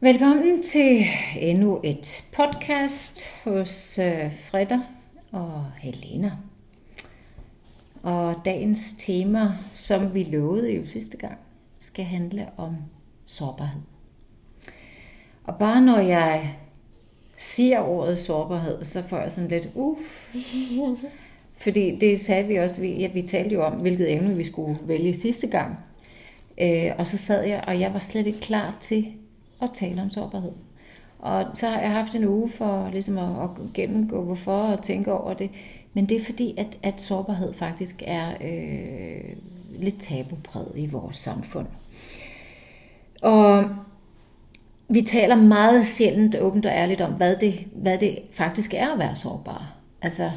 Velkommen til endnu et podcast hos øh, Fredder og Helena. Og dagens tema, som vi lovede jo sidste gang, skal handle om sårbarhed. Og bare når jeg siger ordet sårbarhed, så får jeg sådan lidt uff. Fordi det sagde vi også, vi, ja, vi talte jo om, hvilket emne vi skulle vælge sidste gang. Øh, og så sad jeg, og jeg var slet ikke klar til og tale om sårbarhed. Og så har jeg haft en uge for ligesom at, at gennemgå, hvorfor og tænke over det. Men det er fordi, at, at sårbarhed faktisk er øh, lidt tabupræget i vores samfund. Og vi taler meget sjældent åbent og ærligt om, hvad det, hvad det faktisk er at være sårbar. Altså,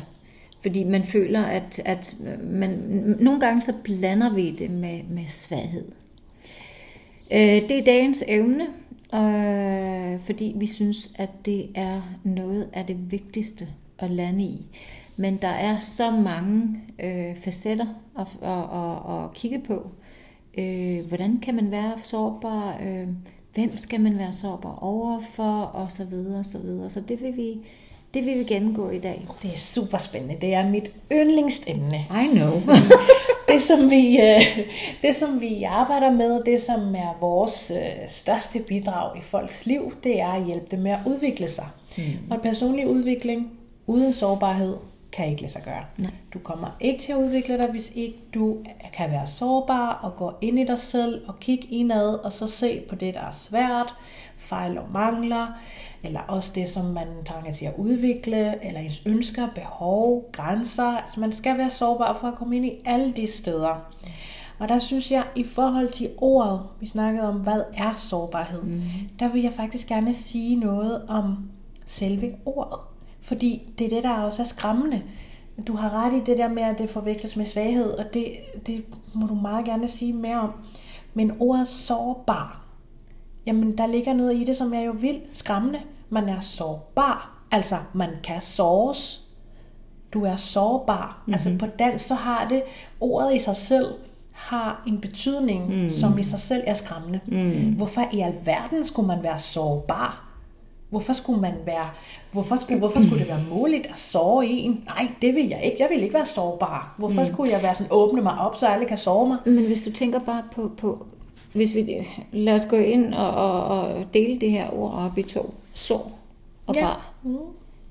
fordi man føler, at, at man, nogle gange så blander vi det med, med svaghed. Øh, det er dagens evne, øh, fordi vi synes, at det er noget af det vigtigste at lande i. Men der er så mange øh, facetter at, at, at, at kigge på. Øh, hvordan kan man være sårbar? Øh, hvem skal man være sårbar overfor? Og så videre, og så videre. Så det vil vi, det vil vi gennemgå i dag. Det er super spændende. Det er mit yndlingsemne. I know. det, som vi, øh, det, som vi arbejder med, det som er vores øh, største bidrag i folks liv, det er at hjælpe dem med at udvikle sig. Mm. Og personlig udvikling uden sårbarhed kan ikke lade sig gøre. Nej. Du kommer ikke til at udvikle dig, hvis ikke du kan være sårbar og gå ind i dig selv og kigge indad og så se på det, der er svært, fejl og mangler, eller også det, som man trænger til at udvikle, eller ens ønsker, behov, grænser. Altså man skal være sårbar for at komme ind i alle de steder. Og der synes jeg, i forhold til ordet, vi snakkede om, hvad er sårbarhed, mm. der vil jeg faktisk gerne sige noget om selve ordet. Fordi det er det, der også er skræmmende. Du har ret i det der med, at det forveksles med svaghed, og det, det må du meget gerne sige mere om. Men ordet sårbar, jamen der ligger noget i det, som er jo vildt skræmmende. Man er sårbar, altså man kan såres. Du er sårbar. Mm-hmm. Altså på dansk så har det, ordet i sig selv har en betydning, mm. som i sig selv er skræmmende. Mm. Hvorfor i alverden skulle man være sårbar? Hvorfor skulle man være, hvorfor skulle, hvorfor skulle det være muligt at sove en? Nej, det vil jeg ikke. Jeg vil ikke være sårbar. Hvorfor mm. skulle jeg være sådan, åbne mig op, så alle kan sove mig? Men hvis du tænker bare på, på hvis vi, lad os gå ind og, og, og dele det her ord op i to. Sår og ja. bar. Mm.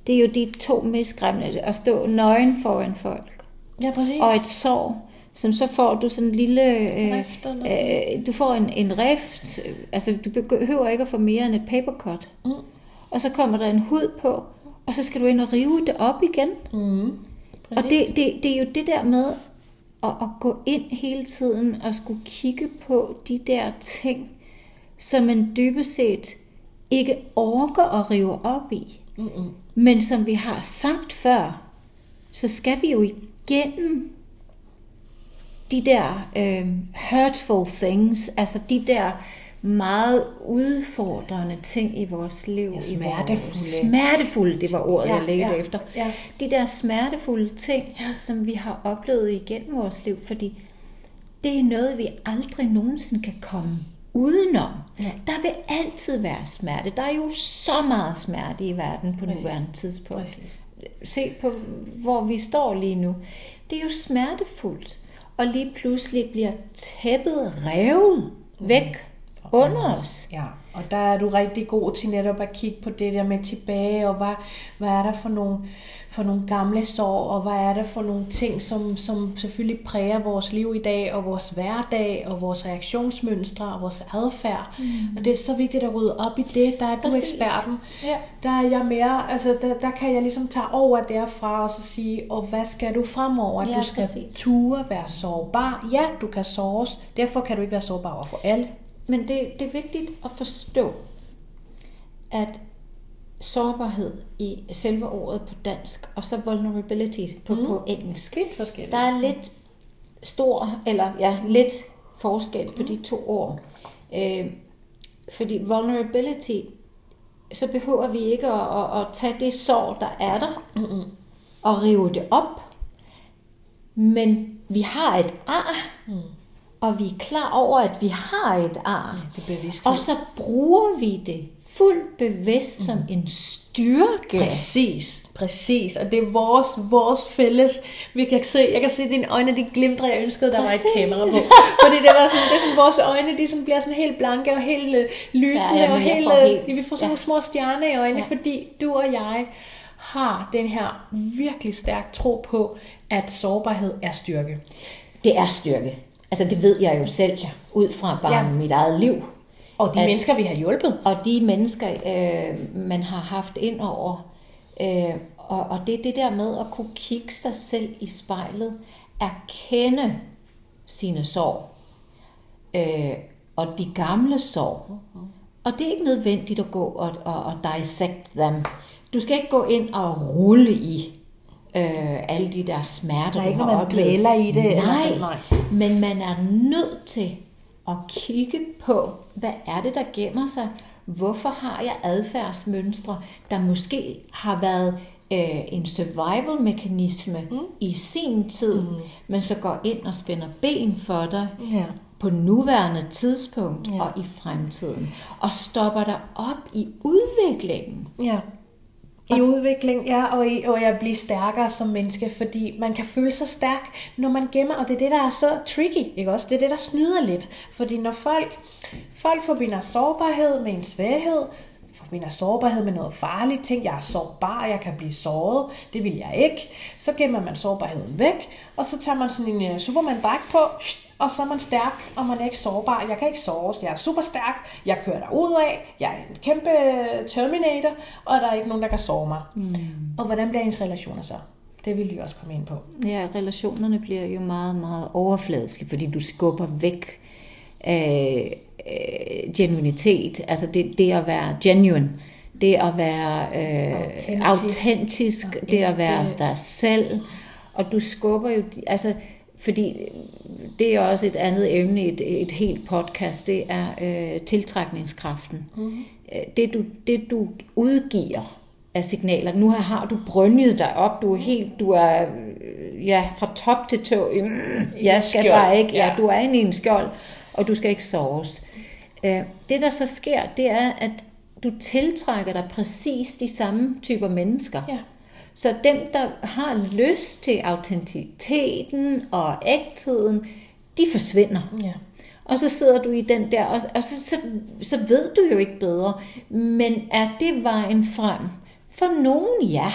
Det er jo de to mest skræmmende. At stå nøgen foran folk. Ja, præcis. Og et sår, som så får du sådan en lille... Øh, rift, øh, du får en, en rift. Altså, du behøver ikke at få mere end et papercut. Mm og så kommer der en hud på, og så skal du ind og rive det op igen. Mm. Og det, det, det er jo det der med at, at gå ind hele tiden og skulle kigge på de der ting, som man dybest set ikke orker at rive op i. Mm-mm. Men som vi har sagt før, så skal vi jo igennem de der øh, hurtful things, altså de der meget udfordrende ting i vores liv. Ja, smertefulde. smertefulde, det var ordet, ja, jeg ledte ja, efter. Ja. De der smertefulde ting, ja. som vi har oplevet igennem vores liv, fordi det er noget, vi aldrig nogensinde kan komme udenom. Ja. Der vil altid være smerte. Der er jo så meget smerte i verden på Præcis. nuværende tidspunkt. Præcis. Se på, hvor vi står lige nu. Det er jo smertefuldt. Og lige pludselig bliver tæppet revet væk under os. Ja, og der er du rigtig god til netop at kigge på det der med tilbage, og hvad, hvad er der for nogle, for nogle gamle sår, og hvad er der for nogle ting, som, som selvfølgelig præger vores liv i dag, og vores hverdag, og vores reaktionsmønstre, og vores adfærd. Mm. Og det er så vigtigt at rydde op i det. Der er du Præcis. eksperten. Ja. Der er jeg mere, altså der, der kan jeg ligesom tage over derfra, og så sige, og hvad skal du fremover? Ja, du skal præcis. ture, være sårbar. Ja, du kan såres. Derfor kan du ikke være sårbar over for alle. Men det, det er vigtigt at forstå, at sårbarhed i selve ordet på dansk, og så vulnerability på, mm. på engelsk. Lidt forskelligt. Der er lidt stor, eller ja, lidt forskel på mm. de to ord. Øh, fordi vulnerability, så behøver vi ikke at, at, at tage det sår, der er der, mm-hmm. og rive det op. Men vi har et ar, mm. Og vi er klar over, at vi har et ar. Ja, det. Og så bruger vi det fuldt bevidst som en styrke. Præcis, præcis. Og det er vores, vores fælles. Vi kan se, jeg kan se dine øjne, de glimter. Jeg ønskede, der præcis. var et kamera på. Fordi det, var sådan, det er sådan, vores øjne, de sådan bliver sådan helt blanke og helt øh, lysende. Ja, og helt, helt, vi får sådan ja. nogle små stjerner i øjnene, ja. fordi du og jeg har den her virkelig stærk tro på, at sårbarhed er styrke. Det er styrke. Altså det ved jeg jo selv, ud fra bare ja. mit eget liv. Og de at, mennesker, vi har hjulpet. Og de mennesker, øh, man har haft ind over. Øh, og, og det er det der med at kunne kigge sig selv i spejlet, erkende sine sår. Øh, og de gamle sår. Og det er ikke nødvendigt at gå og, og, og dissect dem. Du skal ikke gå ind og rulle i øh, alle de der smerter, der er ikke, du har oplevet. man i det. Nej, eller nej, men man er nødt til at kigge på, hvad er det, der gemmer sig? Hvorfor har jeg adfærdsmønstre, der måske har været øh, en survival-mekanisme mm. i sin tid, mm. men så går ind og spænder ben for dig ja. på nuværende tidspunkt ja. og i fremtiden, og stopper dig op i udviklingen. Ja. I udvikling, ja, og i og jeg blive stærkere som menneske, fordi man kan føle sig stærk, når man gemmer, og det er det, der er så tricky, ikke også? Det er det, der snyder lidt, fordi når folk, folk forbinder sårbarhed med en svaghed, forbinder sårbarhed med noget farligt, ting, jeg er sårbar, jeg kan blive såret, det vil jeg ikke, så gemmer man sårbarheden væk, og så tager man sådan en øh, uh, Superman-dragt på, og så er man stærk, og man er ikke sårbar. Jeg kan ikke såres. Jeg er super stærk. Jeg kører der ud af. Jeg er en kæmpe terminator, og der er ikke nogen, der kan såre mig. Mm. Og hvordan bliver ens relationer så? Det vil vi også komme ind på. Ja, relationerne bliver jo meget, meget overfladiske, fordi du skubber væk af øh, genuinitet. Altså det, det at være genuine. Det at være øh, autentisk. autentisk. Det at være dig selv. Og du skubber jo... Altså, fordi det er også et andet emne, et, et helt podcast, det er øh, tiltrækningskraften. Mm-hmm. Det, du, det du udgiver af signaler. Nu har du brønjet dig op, du er helt, du er ja, fra top til tå. Mm, jeg skal skjold. bare ikke, ja, du er inde i en skjold, og du skal ikke soves. Øh, det der så sker, det er, at du tiltrækker dig præcis de samme typer mennesker. Ja. Så dem, der har lyst til autenticiteten og ægtheden, de forsvinder. Ja. Og så sidder du i den der, og, og så, så, så ved du jo ikke bedre. Men er det vejen frem? For nogen, ja.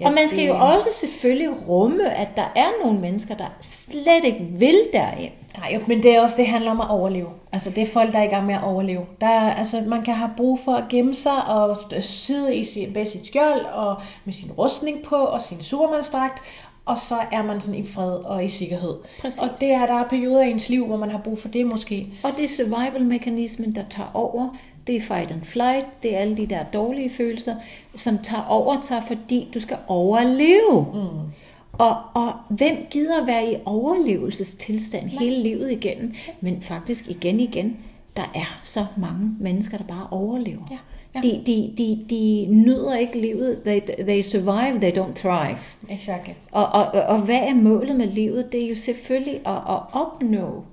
ja og man skal jo også selvfølgelig rumme, at der er nogle mennesker, der slet ikke vil derind. Nej, men det er også, det handler om at overleve. Altså, det er folk, der er i gang med at overleve. Der er, altså, man kan have brug for at gemme sig og sidde i sin, med sit skjold og med sin rustning på og sin supermandsdragt, og så er man sådan i fred og i sikkerhed. Præcis. Og det er, der er perioder i ens liv, hvor man har brug for det måske. Og det er survival-mekanismen, der tager over. Det er fight and flight, det er alle de der dårlige følelser, som tager over tager, fordi du skal overleve. Mm. Og, og hvem gider være i overlevelsestilstand Nej. hele livet igennem? Men faktisk igen igen, der er så mange mennesker, der bare overlever. Ja. Ja. De, de, de, de nyder ikke livet. They, they survive, they don't thrive. Exactly. Og, og, og hvad er målet med livet? Det er jo selvfølgelig at, at opnå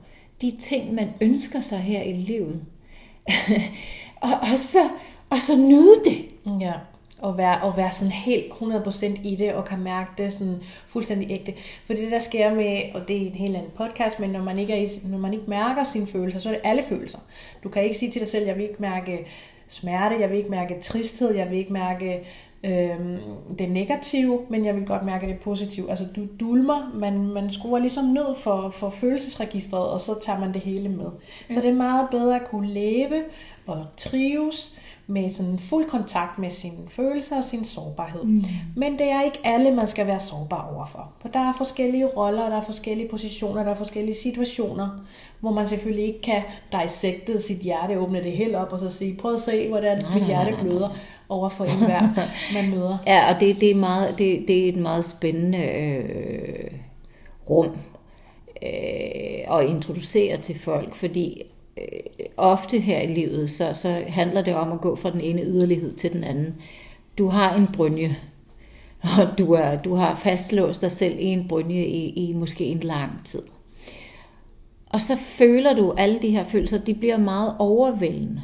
de ting, man ønsker sig her i livet. og, og, så, og så nyde det. Ja og være, og være sådan helt 100% i det, og kan mærke det sådan fuldstændig ægte. For det der sker med, og det er en helt anden podcast, men når man ikke, er i, når man ikke mærker sine følelser, så er det alle følelser. Du kan ikke sige til dig selv, jeg vil ikke mærke smerte, jeg vil ikke mærke tristhed, jeg vil ikke mærke øhm, det negative, men jeg vil godt mærke det positive. Altså du dulmer, man, man skruer ligesom ned for, for følelsesregistret, og så tager man det hele med. Ja. Så det er meget bedre at kunne leve og trives, med sådan fuld kontakt med sine følelser og sin sårbarhed. Mm. Men det er ikke alle, man skal være sårbar overfor. For der er forskellige roller, der er forskellige positioner, der er forskellige situationer, hvor man selvfølgelig ikke kan dissecte sit hjerte, åbne det helt op og så sige, prøv at se, hvordan nej, mit hjerte bløder over for enhver, man møder. Ja, og det, det, er, meget, det, det er et meget spændende øh, rum øh, at introducere til folk, fordi ofte her i livet, så, så handler det om at gå fra den ene yderlighed til den anden. Du har en brynje, og du, er, du har fastlåst dig selv i en brynje i, i måske en lang tid. Og så føler du alle de her følelser, de bliver meget overvældende.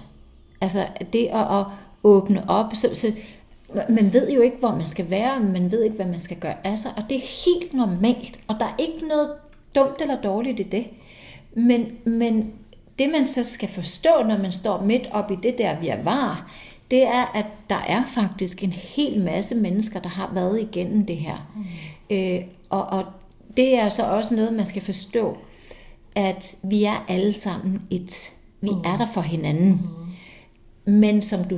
Altså det at, at åbne op, så, så man ved jo ikke, hvor man skal være, man ved ikke, hvad man skal gøre af sig, og det er helt normalt, og der er ikke noget dumt eller dårligt i det. Men, men det man så skal forstå, når man står midt op i det der, vi er var, det er, at der er faktisk en hel masse mennesker, der har været igennem det her. Mm. Øh, og, og det er så også noget, man skal forstå, at vi er alle sammen et. Vi mm. er der for hinanden. Mm. Men som du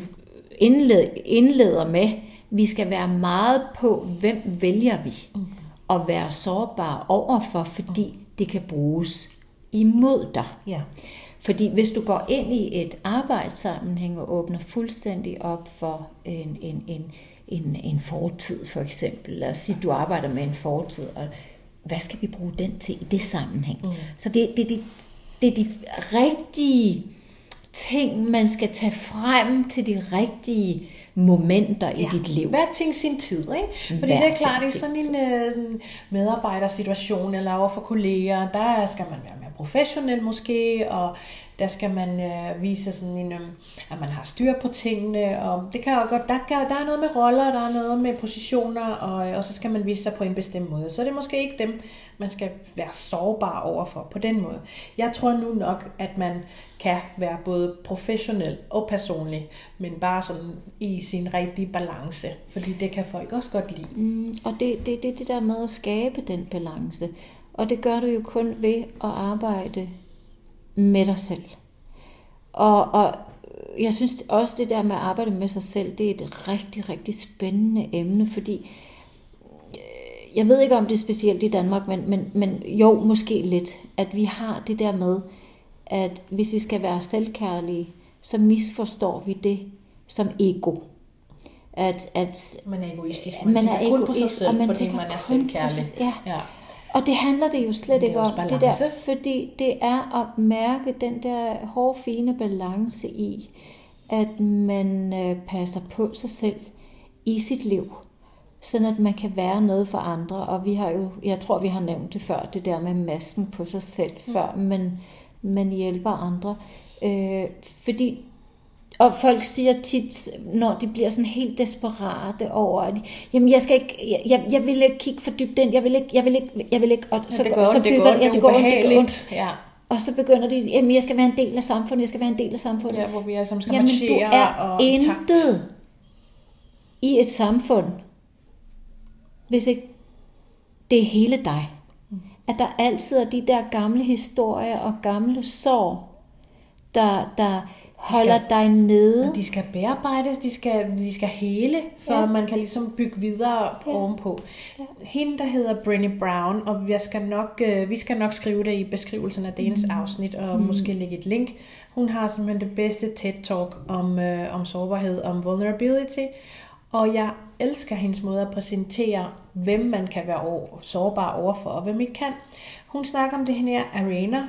indled, indleder med, vi skal være meget på, hvem vælger vi mm. at være sårbare overfor, fordi mm. det kan bruges imod dig. Ja. Fordi hvis du går ind i et arbejdssammenhæng og åbner fuldstændig op for en, en, en, en, en fortid for eksempel, lad os sige, du arbejder med en fortid, og hvad skal vi bruge den til i det sammenhæng? Mm. Så det, det, det, det er de rigtige ting, man skal tage frem til de rigtige momenter ja. i dit liv. Hver ting sin tid, ikke? Fordi Hver det er klart, i sådan en uh, medarbejdersituation eller over for kolleger, der skal man være mere professionel måske, og der skal man øh, vise sådan en, øh, at man har styr på tingene, og det kan jo godt, der, kan, der er noget med roller, der er noget med positioner, og, øh, og så skal man vise sig på en bestemt måde. Så det er måske ikke dem, man skal være sårbar overfor på den måde. Jeg tror nu nok, at man kan være både professionel og personlig, men bare sådan i sin rigtige balance, fordi det kan folk også godt lide. Mm, og det er det, det, det der med at skabe den balance, og det gør du jo kun ved at arbejde med dig selv. Og, og jeg synes også, det der med at arbejde med sig selv, det er et rigtig, rigtig spændende emne, fordi øh, jeg ved ikke, om det er specielt i Danmark, men, men, men jo, måske lidt, at vi har det der med, at hvis vi skal være selvkærlige, så misforstår vi det som ego. At, at man er egoistisk, man, man er egoist, kun på sig selv, og man fordi man er selvkærlig. Sig, ja. ja. Og det handler det jo slet ikke om, balance. det der, fordi det er at mærke den der hårde, fine balance i, at man øh, passer på sig selv i sit liv, sådan at man kan være noget for andre. Og vi har jo, jeg tror, vi har nævnt det før, det der med masken på sig selv, mm. før man, man hjælper andre. Øh, fordi og folk siger tit, når de bliver sådan helt desperate over, at jamen jeg skal ikke, jeg, jeg vil ikke kigge for dybt ind, jeg vil ikke, jeg vil ikke, jeg vil ikke, og så, ja, det går, så bygger, det går, ja, det går, det går ondt. Ja. Og så begynder de, jamen jeg skal være en del af samfundet, jeg skal være en del af samfundet. Ja, hvor vi alle sammen skal jamen, du er og intet takt. i et samfund, hvis ikke det er hele dig. At der altid er de der gamle historier og gamle sår, der, der, holder skal, dig nede. De skal bearbejdes, de skal, de skal hele, for ja. man kan ligesom bygge videre ja. ovenpå. Ja. Hende, der hedder Brené Brown, og vi skal nok, øh, vi skal nok skrive det i beskrivelsen af dagens mm. afsnit, og mm. måske lægge et link. Hun har simpelthen det bedste TED-talk om, øh, om sårbarhed, om vulnerability, og jeg elsker hendes måde at præsentere, hvem man kan være over, sårbar overfor, og hvem ikke kan. Hun snakker om det her arena,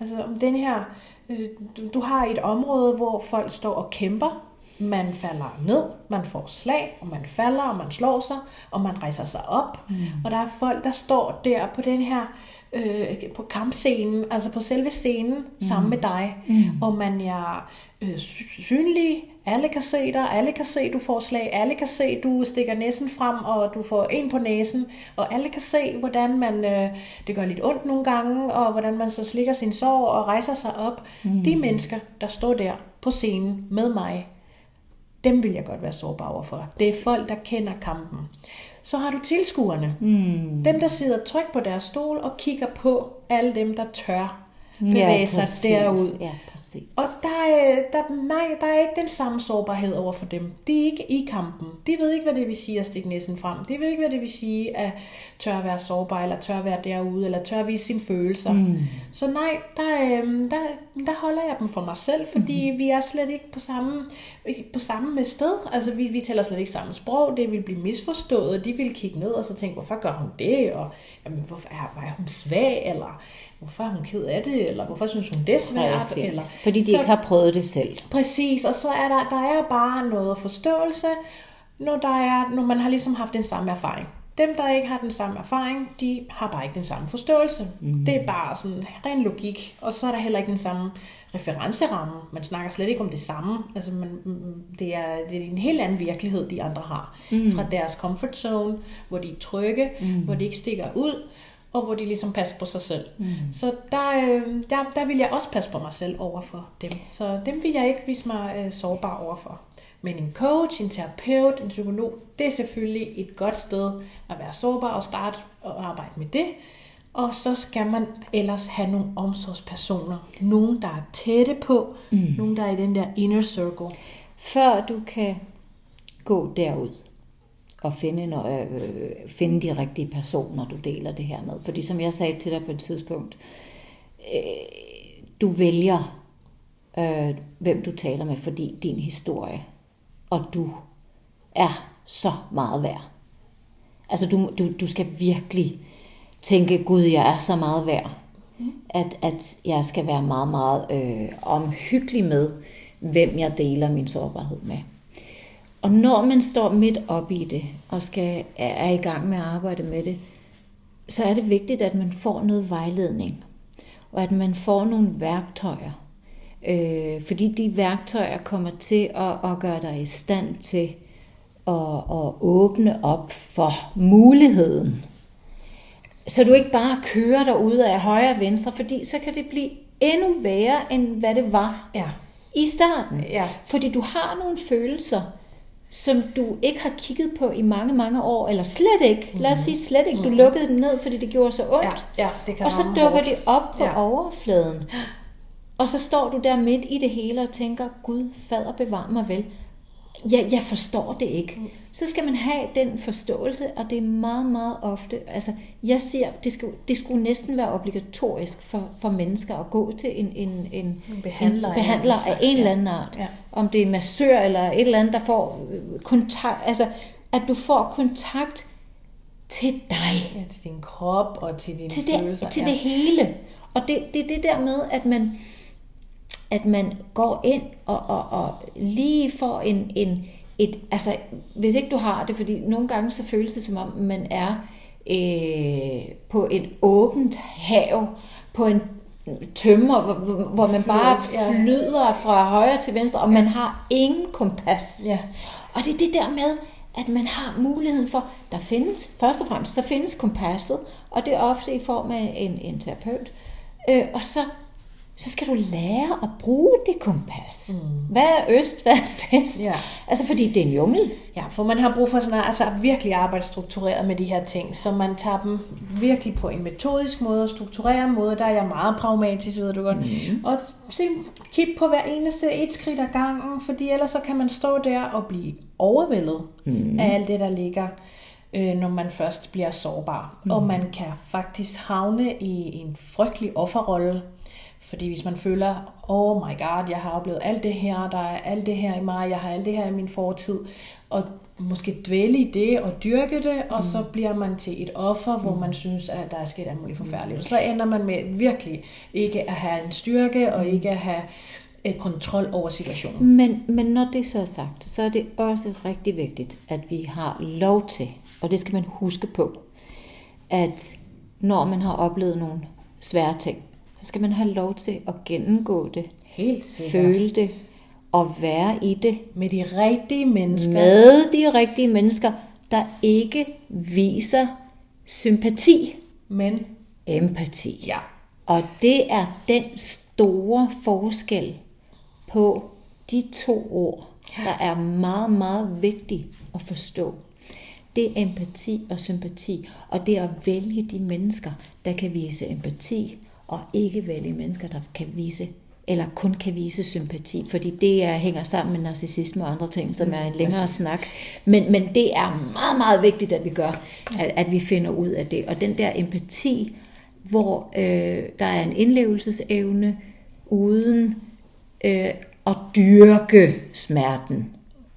altså om den her Øh, du har et område, hvor folk står og kæmper. Man falder ned, man får slag, og man falder, og man slår sig, og man rejser sig op. Mm. Og der er folk, der står der på den her øh, på kampscenen, altså på selve scenen, mm. sammen med dig. Mm. Og man er øh, synlig, alle kan se dig, alle kan se, du får slag, alle kan se, du stikker næsen frem, og du får en på næsen, og alle kan se, hvordan man, øh, det gør lidt ondt nogle gange, og hvordan man så slikker sin sår og rejser sig op. Mm. De mennesker, der står der på scenen med mig, dem vil jeg godt være sårbar overfor. Det er folk, der kender kampen. Så har du tilskuerne. Mm. Dem, der sidder trygt på deres stol og kigger på alle dem, der tør bevæge ja, sig derud. Ja, præcis. Og der er, der, nej, der er ikke den samme sårbarhed over for dem. De er ikke i kampen. De ved ikke, hvad det vil sige at stikke næsen frem. De ved ikke, hvad det vil sige at tør at være sårbar, eller tør at være derude, eller tør at vise sine følelser. Mm. Så nej, der, øhm, der, der holder jeg dem for mig selv, fordi mm. vi er slet ikke på samme, på samme med sted. Altså, vi, vi taler slet ikke samme sprog. Det vil blive misforstået. De vil kigge ned og så tænke, hvorfor gør hun det? Og jamen, hvorfor er, er hun svag? Eller hvorfor er hun ked af det, eller hvorfor synes hun det svært. Præcis. Eller, Fordi de så, ikke har prøvet det selv. Præcis, og så er der, der er bare noget forståelse, når, der er, når man har ligesom haft den samme erfaring. Dem, der ikke har den samme erfaring, de har bare ikke den samme forståelse. Mm. Det er bare sådan ren logik, og så er der heller ikke den samme referenceramme. Man snakker slet ikke om det samme. Altså, man, det, er, det er en helt anden virkelighed, de andre har. Mm. Fra deres comfort zone, hvor de er trygge, mm. hvor de ikke stikker ud, og hvor de ligesom passer på sig selv. Mm. Så der, øh, der, der vil jeg også passe på mig selv over for dem. Så dem vil jeg ikke vise mig øh, sårbar overfor. Men en coach, en terapeut, en psykolog, det er selvfølgelig et godt sted at være sårbar og starte og arbejde med det. Og så skal man ellers have nogle omsorgspersoner. Nogen, der er tætte på. Mm. Nogen, der er i den der inner circle. Før du kan gå derud at finde, når, øh, finde de rigtige personer, du deler det her med. Fordi som jeg sagde til dig på et tidspunkt, øh, du vælger, øh, hvem du taler med, fordi din historie og du er så meget værd. Altså du, du, du skal virkelig tænke, Gud, jeg er så meget værd, at, at jeg skal være meget, meget øh, omhyggelig med, hvem jeg deler min sårbarhed med. Og når man står midt op i det, og skal, er i gang med at arbejde med det, så er det vigtigt, at man får noget vejledning, og at man får nogle værktøjer, Øh, fordi de værktøjer kommer til at, at gøre dig i stand til at, at åbne op for muligheden. Så du ikke bare kører dig ud af højre og venstre, fordi så kan det blive endnu værre, end hvad det var ja. i starten. Ja. Fordi du har nogle følelser, som du ikke har kigget på i mange, mange år, eller slet ikke. Lad os sige slet ikke. Du mm-hmm. lukkede dem ned, fordi det gjorde så ondt. Ja, ja, det kan og så dukker hårdt. de op på ja. overfladen. Og så står du der midt i det hele og tænker, Gud, fader bevar mig vel. Ja, jeg forstår det ikke. Så skal man have den forståelse, og det er meget, meget ofte, altså jeg siger, det skulle, det skulle næsten være obligatorisk for, for mennesker at gå til en, en, en, en behandler, en behandler af en eller anden art. Ja. Om det er en massør eller et eller andet, der får kontakt, altså at du får kontakt til dig. Ja, til din krop og til dine til det, følelser. Til ja. det hele. Og det er det, det der med, at man, at man går ind og, og, og lige får en, en et, altså hvis ikke du har det, fordi nogle gange så føles det som om man er øh, på et åbent hav, på en tømmer, hvor, hvor man bare flyder fra højre til venstre, og man har ingen kompas. Ja. Og det er det der med, at man har muligheden for, der findes, først og fremmest, så findes kompasset, og det er ofte i form af en, en terapeut, øh, og så så skal du lære at bruge det kompas. Mm. Hvad er øst, hvad er vest? Ja. Altså fordi det er en jungle. Ja, for man har brug for sådan at altså virkelig arbejde struktureret med de her ting, så man tager dem virkelig på en metodisk måde, struktureret måde, der er jeg meget pragmatisk, ved du godt. Mm. Og se, kig på hver eneste et skridt ad gangen, fordi ellers så kan man stå der og blive overvældet mm. af alt det, der ligger øh, når man først bliver sårbar. Mm. Og man kan faktisk havne i en frygtelig offerrolle, fordi hvis man føler, oh my god, jeg har oplevet alt det her, der er alt det her i mig, jeg har alt det her i min fortid, og måske dvæle i det og dyrke det, og mm. så bliver man til et offer, hvor mm. man synes, at der er sket alt muligt forfærdeligt. Og så ender man med virkelig ikke at have en styrke, og mm. ikke at have et kontrol over situationen. Men, men når det så er sagt, så er det også rigtig vigtigt, at vi har lov til, og det skal man huske på, at når man har oplevet nogle svære ting, så skal man have lov til at gennemgå det. Helt sikkert. Føle det og være i det. Med de rigtige mennesker. Med de rigtige mennesker, der ikke viser sympati, men empati. Ja. Og det er den store forskel på de to ord, der er meget, meget vigtigt at forstå. Det er empati og sympati, og det er at vælge de mennesker, der kan vise empati og ikke vælge mennesker, der kan vise eller kun kan vise sympati, fordi det er, hænger sammen med narcissisme og andre ting, som er en længere snak. Men, men det er meget, meget vigtigt, at vi gør, at, at vi finder ud af det. Og den der empati, hvor øh, der er en indlevelsesevne, uden øh, at dyrke smerten,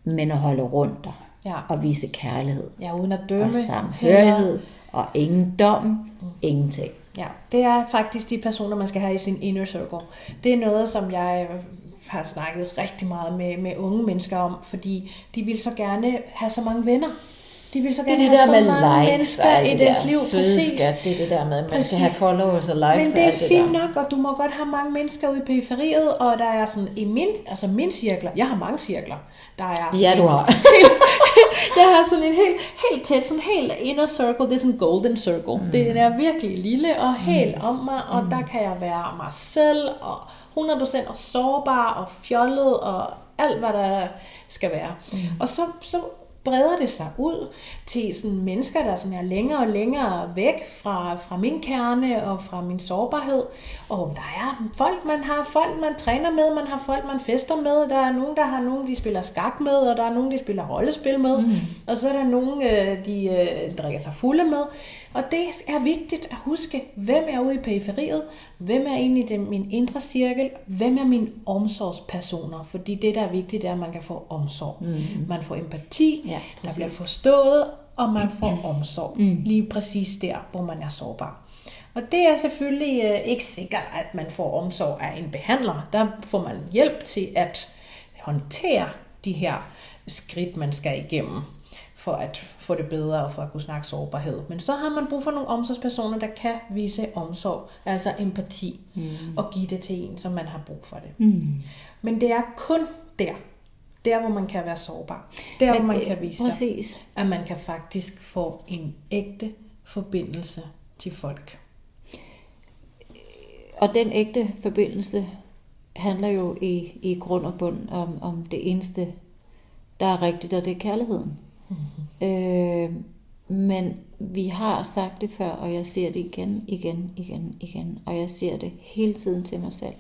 men at holde rundt der ja. og vise kærlighed. Ja, uden at dømme. Og samhørighed, og ingen dom, mm. ingenting. Ja, det er faktisk de personer, man skal have i sin inner circle. Det er noget, som jeg har snakket rigtig meget med, med unge mennesker om, fordi de vil så gerne have så mange venner. De vil så Det er gerne det have der så med mange likes og i det deres der liv. søde skat. Det er det der med, at man Præcis. skal have followers og likes Men og det er det fint der. nok, og du må godt have mange mennesker ude i periferiet, og der er sådan i min, altså min cirkler, jeg har mange cirkler, der er sådan Ja, du en- har. jeg har sådan en helt, helt tæt, sådan helt inner circle, det er sådan en golden circle. Mm. Det er virkelig lille og helt mm. om mig, og mm. der kan jeg være mig selv, og 100% og sårbar og fjollet, og alt hvad der skal være. Mm. Og så, så breder det sig ud til sådan mennesker, der sådan er længere og længere væk fra, fra min kerne og fra min sårbarhed. Og der er folk, man har folk, man træner med, man har folk, man fester med. Der er nogen, der har nogen, de spiller skak med, og der er nogen, de spiller rollespil med. Mm. Og så er der nogen, øh, de øh, drikker sig fulde med. Og det er vigtigt at huske, hvem er ude i periferiet, hvem er inde i den, min indre cirkel, hvem er mine omsorgspersoner. Fordi det, der er vigtigt, er, at man kan få omsorg. Mm. Man får empati, Ja, der præcis. bliver forstået, og man får omsorg. Mm. Lige præcis der, hvor man er sårbar. Og det er selvfølgelig øh, ikke sikkert, at man får omsorg af en behandler. Der får man hjælp til at håndtere de her skridt, man skal igennem for at få det bedre og for at kunne snakke sårbarhed. Men så har man brug for nogle omsorgspersoner, der kan vise omsorg, altså empati, mm. og give det til en, som man har brug for det. Mm. Men det er kun der, der hvor man kan være sårbar. Der hvor man øh, kan vise, Præcis. at man kan faktisk få en ægte forbindelse til folk. Og den ægte forbindelse handler jo i, i grund og bund om, om det eneste, der er rigtigt, og det er kærligheden. Mm-hmm. Øh, men vi har sagt det før, og jeg ser det igen, igen, igen, igen. Og jeg ser det hele tiden til mig selv.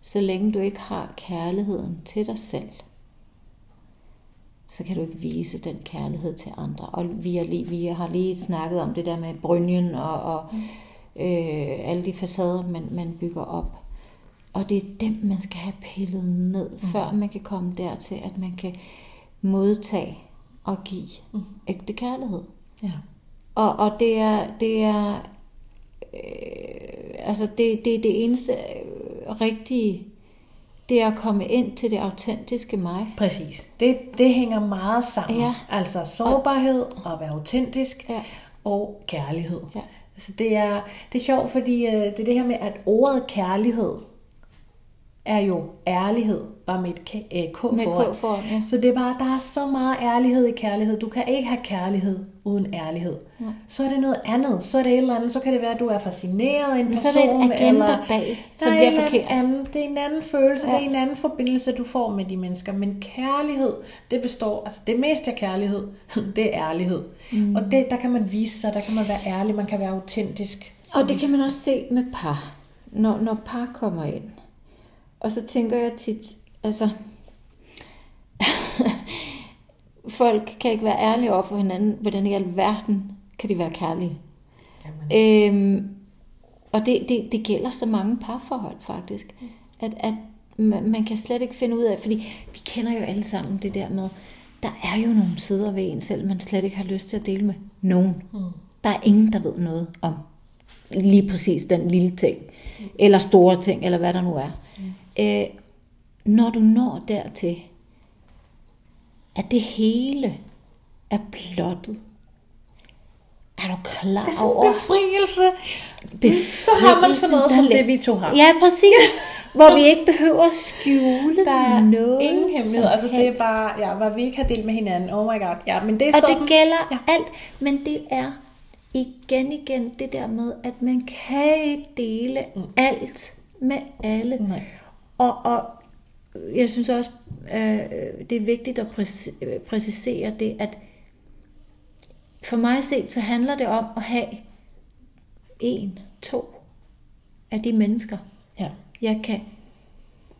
Så længe du ikke har kærligheden til dig selv, så kan du ikke vise den kærlighed til andre. Og vi har lige, vi har lige snakket om det der med brynjen og, og øh, alle de facader, man, man bygger op. Og det er dem, man skal have pillet ned, mm. før man kan komme dertil, at man kan modtage og give mm. ægte kærlighed. Ja. Og, og det er, det er, øh, altså det, det, det eneste øh, rigtige, det er at komme ind til det autentiske mig. Præcis. Det, det hænger meget sammen. Ja. Altså sårbarhed, og at være autentisk, Ja. og kærlighed. Ja. Altså det, er, det er sjovt, fordi øh, det er det her med, at ordet kærlighed er jo ærlighed, bare med et K, øh, K Med foran. K foran, ja. Så det er bare, der er så meget ærlighed i kærlighed. Du kan ikke have kærlighed uden ærlighed. Ja. Så er det noget andet. Så er det et eller andet. Så kan det være, at du er fascineret af en Men så person. er det et agenda eller bag, som er bliver forkert. Anden, det er en anden følelse. Ja. det er en anden forbindelse, du får med de mennesker. Men kærlighed, det består, altså det meste af kærlighed, det er ærlighed. Mm. Og det, der kan man vise sig, der kan man være ærlig, man kan være autentisk. Og det kan man også se med par, når, når par kommer ind. Og så tænker jeg tit, altså, folk kan ikke være ærlige over for hinanden, hvordan i alverden kan de være kærlige. Jamen. Øhm, og det, det, det gælder så mange parforhold faktisk, at, at man, man kan slet ikke finde ud af, fordi vi kender jo alle sammen det der med, der er jo nogle sider ved en selv, man slet ikke har lyst til at dele med nogen. Mm. Der er ingen, der ved noget om lige præcis den lille ting, eller store ting, eller hvad der nu er. Øh, når du når dertil, at det hele er plottet, er du klar Det er sådan over en befrielse. befrielsen, Så har man sådan noget, som det vi to har. Ja, præcis. Hvor vi ikke behøver at skjule Der er noget ingen hemmelighed. Altså det er bare, ja, hvad vi ikke har delt med hinanden. Oh my god. Ja, men det er Og sådan. det gælder ja. alt, men det er igen igen det der med, at man kan ikke dele mm. alt med alle. Nej. Og, og jeg synes også, øh, det er vigtigt at øh, præcisere det, at for mig set, så handler det om at have en, to af de mennesker, Ja. jeg kan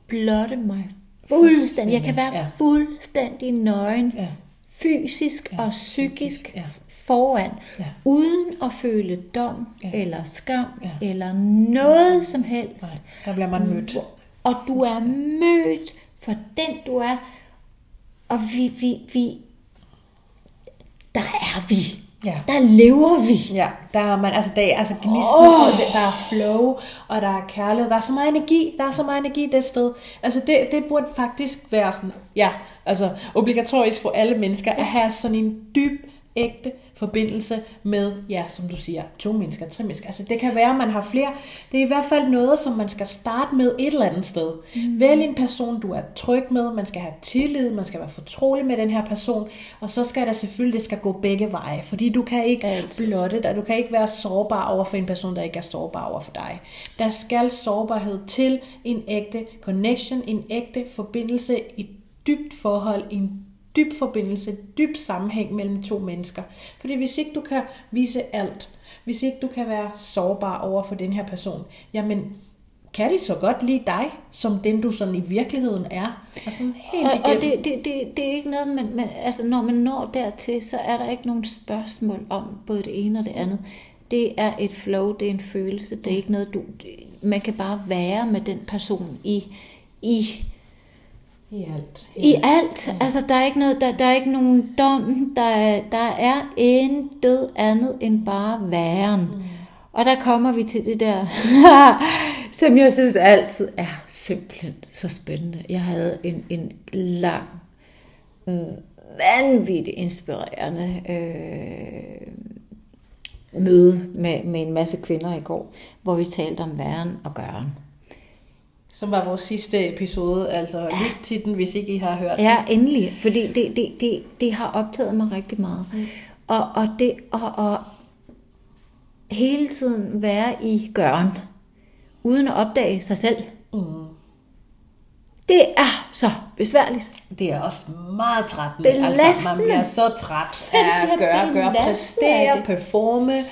blotte mig fuldstændig. Jeg kan være Ja. fuldstændig nøgen, Ja. fysisk og psykisk ja. foran, Ja. uden at føle dom Ja. eller skam Ja. eller noget som helst. Nej, der bliver man mødt. Og du er mødt for den du er, og vi, vi, vi der er vi. Ja. Der lever vi. Ja, der er man, altså, der er altså gnisten, oh. der er flow, og der er kærlighed, der er så meget energi, der er så meget energi det sted. Altså det, det burde faktisk være sådan, ja, altså obligatorisk for alle mennesker, at have sådan en dyb ægte forbindelse med, ja, som du siger, to mennesker, tre mennesker. Altså det kan være, at man har flere. Det er i hvert fald noget, som man skal starte med et eller andet sted. Mm. Vælg en person, du er tryg med, man skal have tillid, man skal være fortrolig med den her person, og så skal der selvfølgelig, det skal gå begge veje, fordi du kan ikke Altid. blotte dig, du kan ikke være sårbar over for en person, der ikke er sårbar over for dig. Der skal sårbarhed til en ægte connection, en ægte forbindelse, et dybt forhold, en dyb forbindelse, dyb sammenhæng mellem to mennesker. Fordi hvis ikke du kan vise alt, hvis ikke du kan være sårbar over for den her person, jamen kan de så godt lide dig, som den du sådan i virkeligheden er? Altså helt og, og det, det, det, det er ikke noget, man, man, altså når man når dertil, så er der ikke nogen spørgsmål om både det ene og det andet. Det er et flow, det er en følelse, det er ikke noget, du, man kan bare være med den person i, i i alt. I alt. Ja. Altså, der er ikke noget, der, der er ikke nogen dom. Der er, der er en død andet end bare væren. Mm. Og der kommer vi til det der, som jeg synes altid er simpelthen så spændende. Jeg havde en, en lang, vanvittigt inspirerende øh, møde med, med en masse kvinder i går, hvor vi talte om væren og gøren. Som var vores sidste episode, altså ja. lyt til den, hvis ikke I har hørt Ja, endelig, fordi det, det, det, det har optaget mig rigtig meget. Mm. Og, og, det, og, og hele tiden være i gøren, uden at opdage sig selv. Mm. Det er så besværligt. Det er også meget trættende. Belastende. Altså, man bliver så træt af at gøre, gøre, præstere, performe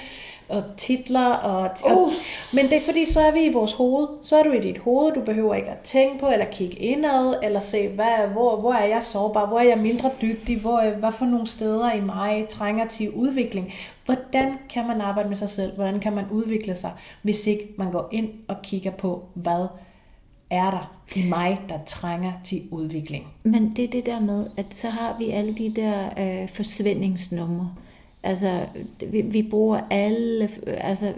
og titler. Og, og, men det er fordi, så er vi i vores hoved. Så er du i dit hoved. Du behøver ikke at tænke på, eller kigge indad, eller se, hvad, hvor, hvor er jeg sårbar, hvor er jeg mindre dygtig, hvor, hvad for nogle steder i mig trænger til udvikling. Hvordan kan man arbejde med sig selv? Hvordan kan man udvikle sig, hvis ikke man går ind og kigger på, hvad er der i mig, der trænger til udvikling. Men det er det der med, at så har vi alle de der øh, forsvindingsnumre. Altså, vi, vi bruger alle, altså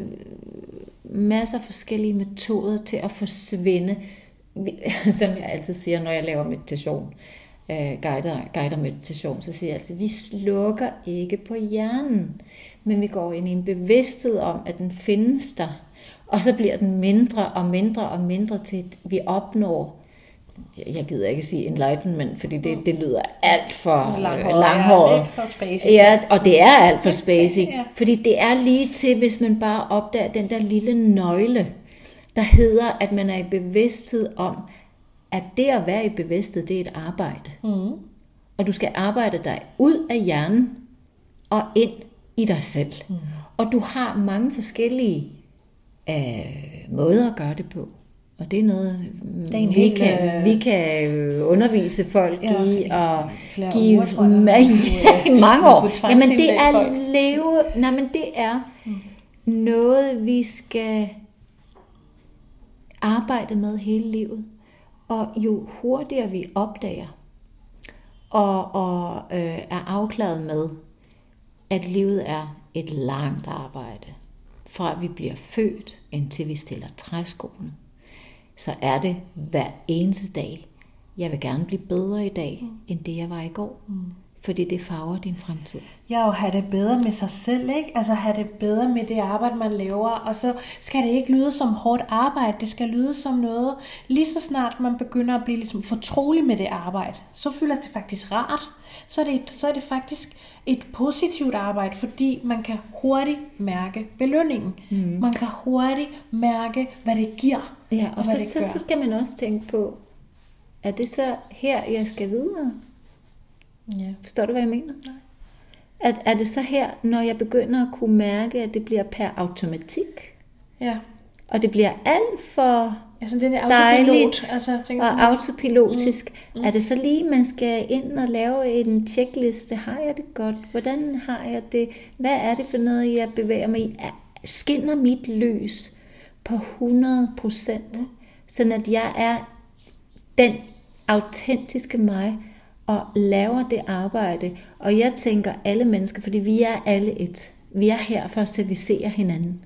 masser af forskellige metoder til at forsvinde, vi, som jeg altid siger, når jeg laver meditation, øh, guider, guider meditation, så siger jeg altid, vi slukker ikke på hjernen, men vi går ind i en bevidsthed om, at den findes der, og så bliver den mindre og mindre og mindre til, at vi opnår jeg gider ikke sige enlightenment, fordi det, det lyder alt for langhåret. langhåret. For ja, og det er alt for spacey. ja. Fordi det er lige til, hvis man bare opdager den der lille nøgle, der hedder, at man er i bevidsthed om, at det at være i bevidsthed, det er et arbejde. Mm. Og du skal arbejde dig ud af hjernen og ind i dig selv. Mm. Og du har mange forskellige øh, måder at gøre det på. Og det er noget, det er vi, helt, kan, øh... vi kan undervise folk ja, i, og give uger, jeg, ja, mange år. Jamen det er leve, nej, men det er mm. noget, vi skal arbejde med hele livet. Og jo hurtigere vi opdager og, og øh, er afklaret med, at livet er et langt arbejde, fra vi bliver født, indtil vi stiller træskoene, så er det hver eneste dag, jeg vil gerne blive bedre i dag, mm. end det jeg var i går. Mm. Fordi det farver din fremtid. Ja, og have det bedre med sig selv, ikke? Altså have det bedre med det arbejde, man laver. Og så skal det ikke lyde som hårdt arbejde. Det skal lyde som noget, lige så snart man begynder at blive ligesom fortrolig med det arbejde, så føler det faktisk rart. Så er det, så er det faktisk et positivt arbejde, fordi man kan hurtigt mærke belønningen. Mm. Man kan hurtigt mærke, hvad det giver. Ja, og, og så, så, så skal man også tænke på, er det så her, jeg skal videre? Ja. Forstår du, hvad jeg mener? Nej. At, er det så her, når jeg begynder at kunne mærke, at det bliver per automatik? Ja. Og det bliver alt for altså, den er dejligt altså, og autopilotisk. Mm. Mm. Er det så lige, man skal ind og lave en checkliste? Har jeg det godt? Hvordan har jeg det? Hvad er det for noget, jeg bevæger mig i? Skinner mit lys på 100 procent, mm. sådan at jeg er den autentiske mig, og laver det arbejde. Og jeg tænker alle mennesker, fordi vi er alle et. Vi er her for at servicere hinanden.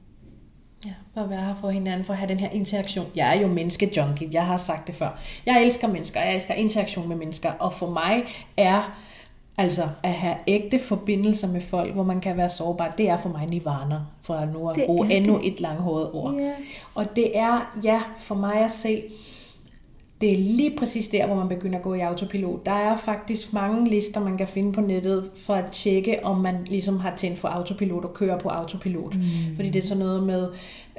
Ja, for at være her for hinanden, for at have den her interaktion. Jeg er jo menneske-junkie, jeg har sagt det før. Jeg elsker mennesker, jeg elsker interaktion med mennesker, og for mig er Altså at have ægte forbindelser med folk, hvor man kan være sårbar, det er for mig nirvana, for at nu at bruge endnu det. et langhåret ord. Ja. Og det er, ja, for mig at se, det er lige præcis der, hvor man begynder at gå i autopilot. Der er faktisk mange lister, man kan finde på nettet, for at tjekke, om man ligesom har tændt for autopilot og kører på autopilot. Mm. Fordi det er sådan noget med,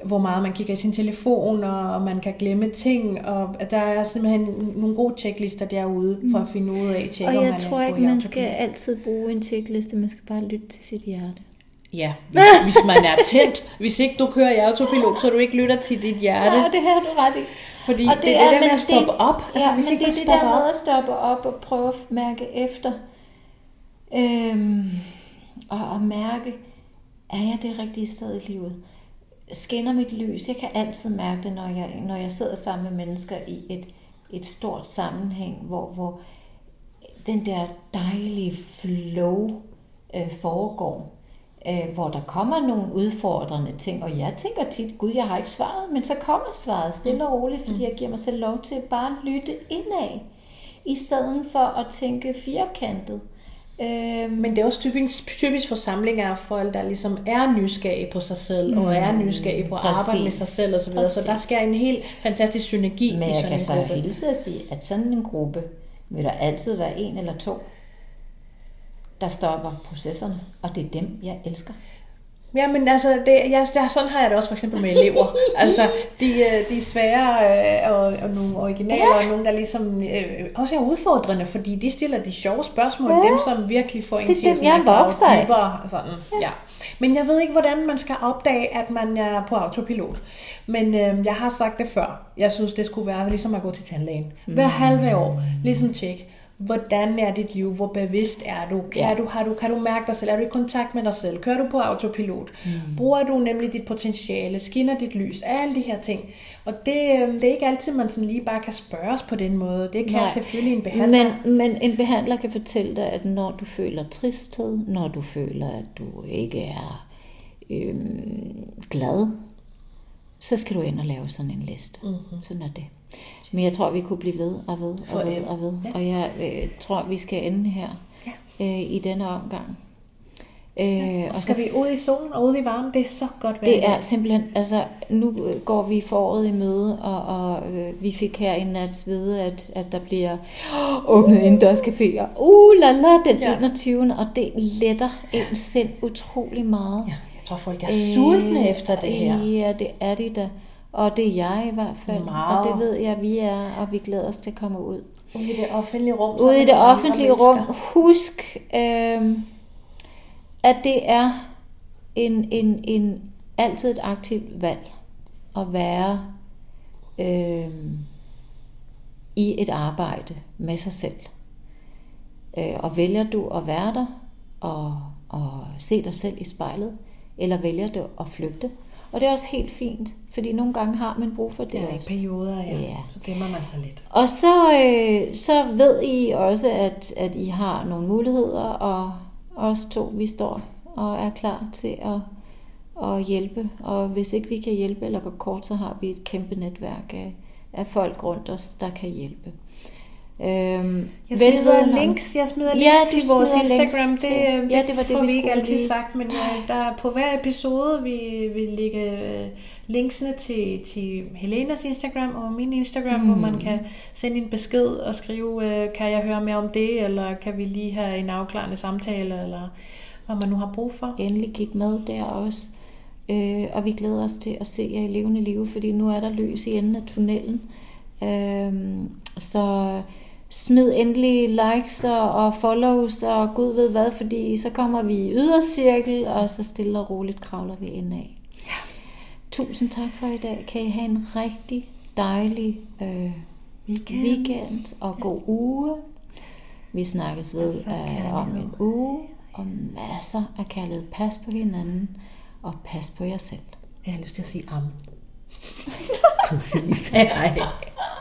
hvor meget man kigger i sin telefon, og man kan glemme ting, og der er simpelthen nogle gode checklister derude, for at finde ud af, tjekke, og jeg man tror ikke, man skal altid bruge en checkliste, man skal bare lytte til sit hjerte. Ja, hvis, hvis man er tændt. Hvis ikke du kører i autopilot, så du ikke lytter til dit hjerte. Ja, det har du ret i. Fordi og det, det er det der med at stoppe det, op. Altså, ja, hvis men ikke det er det der op. med at stoppe op og prøve at mærke efter. Øhm, og at mærke, er jeg det rigtige sted i livet? Skinner mit lys? Jeg kan altid mærke det, når jeg, når jeg sidder sammen med mennesker i et, et stort sammenhæng, hvor, hvor den der dejlige flow øh, foregår øh, hvor der kommer nogle udfordrende ting, og jeg tænker tit, gud, jeg har ikke svaret, men så kommer svaret stille og roligt, fordi jeg giver mig selv lov til bare at lytte indad, i stedet for at tænke firkantet. Øh, men det er også typisk, typisk forsamlinger af folk, der ligesom er nysgerrige på sig selv, mm, og er mm, nysgerrige på at præcis, arbejde med sig selv osv., så, videre. så der sker en helt fantastisk synergi Men i sådan kan så hilse at sige, at sådan en gruppe vil der altid være en eller to, der stopper processerne, og det er dem, jeg elsker. Ja, men altså, det, jeg, jeg, sådan har jeg det også for eksempel med elever. altså, de, øh, de er svære øh, og, og nogle originale, ja. og nogle, der ligesom øh, også er udfordrende, fordi de stiller de sjove spørgsmål, ja. dem som virkelig får en til at grave dybere. Sådan. Ja. ja. Men jeg ved ikke, hvordan man skal opdage, at man er på autopilot. Men øh, jeg har sagt det før. Jeg synes, det skulle være ligesom at gå til tandlægen. Hver mm. halve år, ligesom tjek hvordan er dit liv, hvor bevidst er du, kan, ja. du, har du, kan du mærke dig selv, er du i kontakt med dig selv, kører du på autopilot, mm. bruger du nemlig dit potentiale, skinner dit lys, alle de her ting. Og det, øhm, det er ikke altid, man sådan lige bare kan spørges på den måde. Det kan Nej. selvfølgelig en behandler. Men, men en behandler kan fortælle dig, at når du føler tristhed, når du føler, at du ikke er øhm, glad, så skal du ind og lave sådan en liste. Mm-hmm. Sådan er det. Men jeg tror, vi kunne blive ved og ved og ved og ved. Ja. Og jeg øh, tror, vi skal ende her ja. øh, i denne omgang. Øh, ja, og, og skal så, vi ud i solen og ud i varmen, det er så godt vejr. Det er simpelthen, altså nu går vi foråret i møde, og, og øh, vi fik her en nat vide, at, at der bliver åbnet indendørscaféer. Uh, la la, den ja. 21. Og det letter en sind utrolig meget. Ja, jeg tror, folk er sultne øh, efter det her. Ja, det er de da. Og det er jeg i hvert fald. Meget. Og det ved jeg, at vi er, og vi glæder os til at komme ud. Ude i det offentlige rum. Ude i det offentlige rum. Husk, øh, at det er en, en, en altid et aktivt valg at være øh, i et arbejde med sig selv. Øh, og vælger du at være der og, og se dig selv i spejlet, eller vælger du at flygte, og det er også helt fint, fordi nogle gange har man brug for det, er også. perioder, ja. ja. Så gemmer man sig lidt. Og så, øh, så ved I også, at, at I har nogle muligheder, og os to, vi står og er klar til at, at hjælpe. Og hvis ikke vi kan hjælpe eller gå kort, så har vi et kæmpe netværk af, af folk rundt os, der kan hjælpe. Øhm, jeg smider links, jeg smider links ja, til vores Instagram. Til, det, det, ja, det var det, får vi, vi ikke altid lige... sagt, men ja, der er på hver episode vi vil lægge øh, linksene til, til Helenas Instagram og min Instagram, mm. hvor man mm. kan sende en besked og skrive, øh, kan jeg høre mere om det, eller kan vi lige have en afklarende samtale, eller hvad man nu har brug for. Endelig kig med der også. Øh, og vi glæder os til at se jer i levende liv, fordi nu er der lys i enden af tunnelen. Øh, så smid endelig likes og follows og gud ved hvad, fordi så kommer vi i ydercirkel, og så stille og roligt kravler vi ind af. Ja. Tusind tak for i dag. Kan I have en rigtig dejlig øh, weekend. weekend og ja. god uge. Vi snakkes ved øh, om en uge, og masser af kærlighed. Pas på hinanden, og pas på jer selv. Jeg har lyst til at sige am. Præcis. Hej.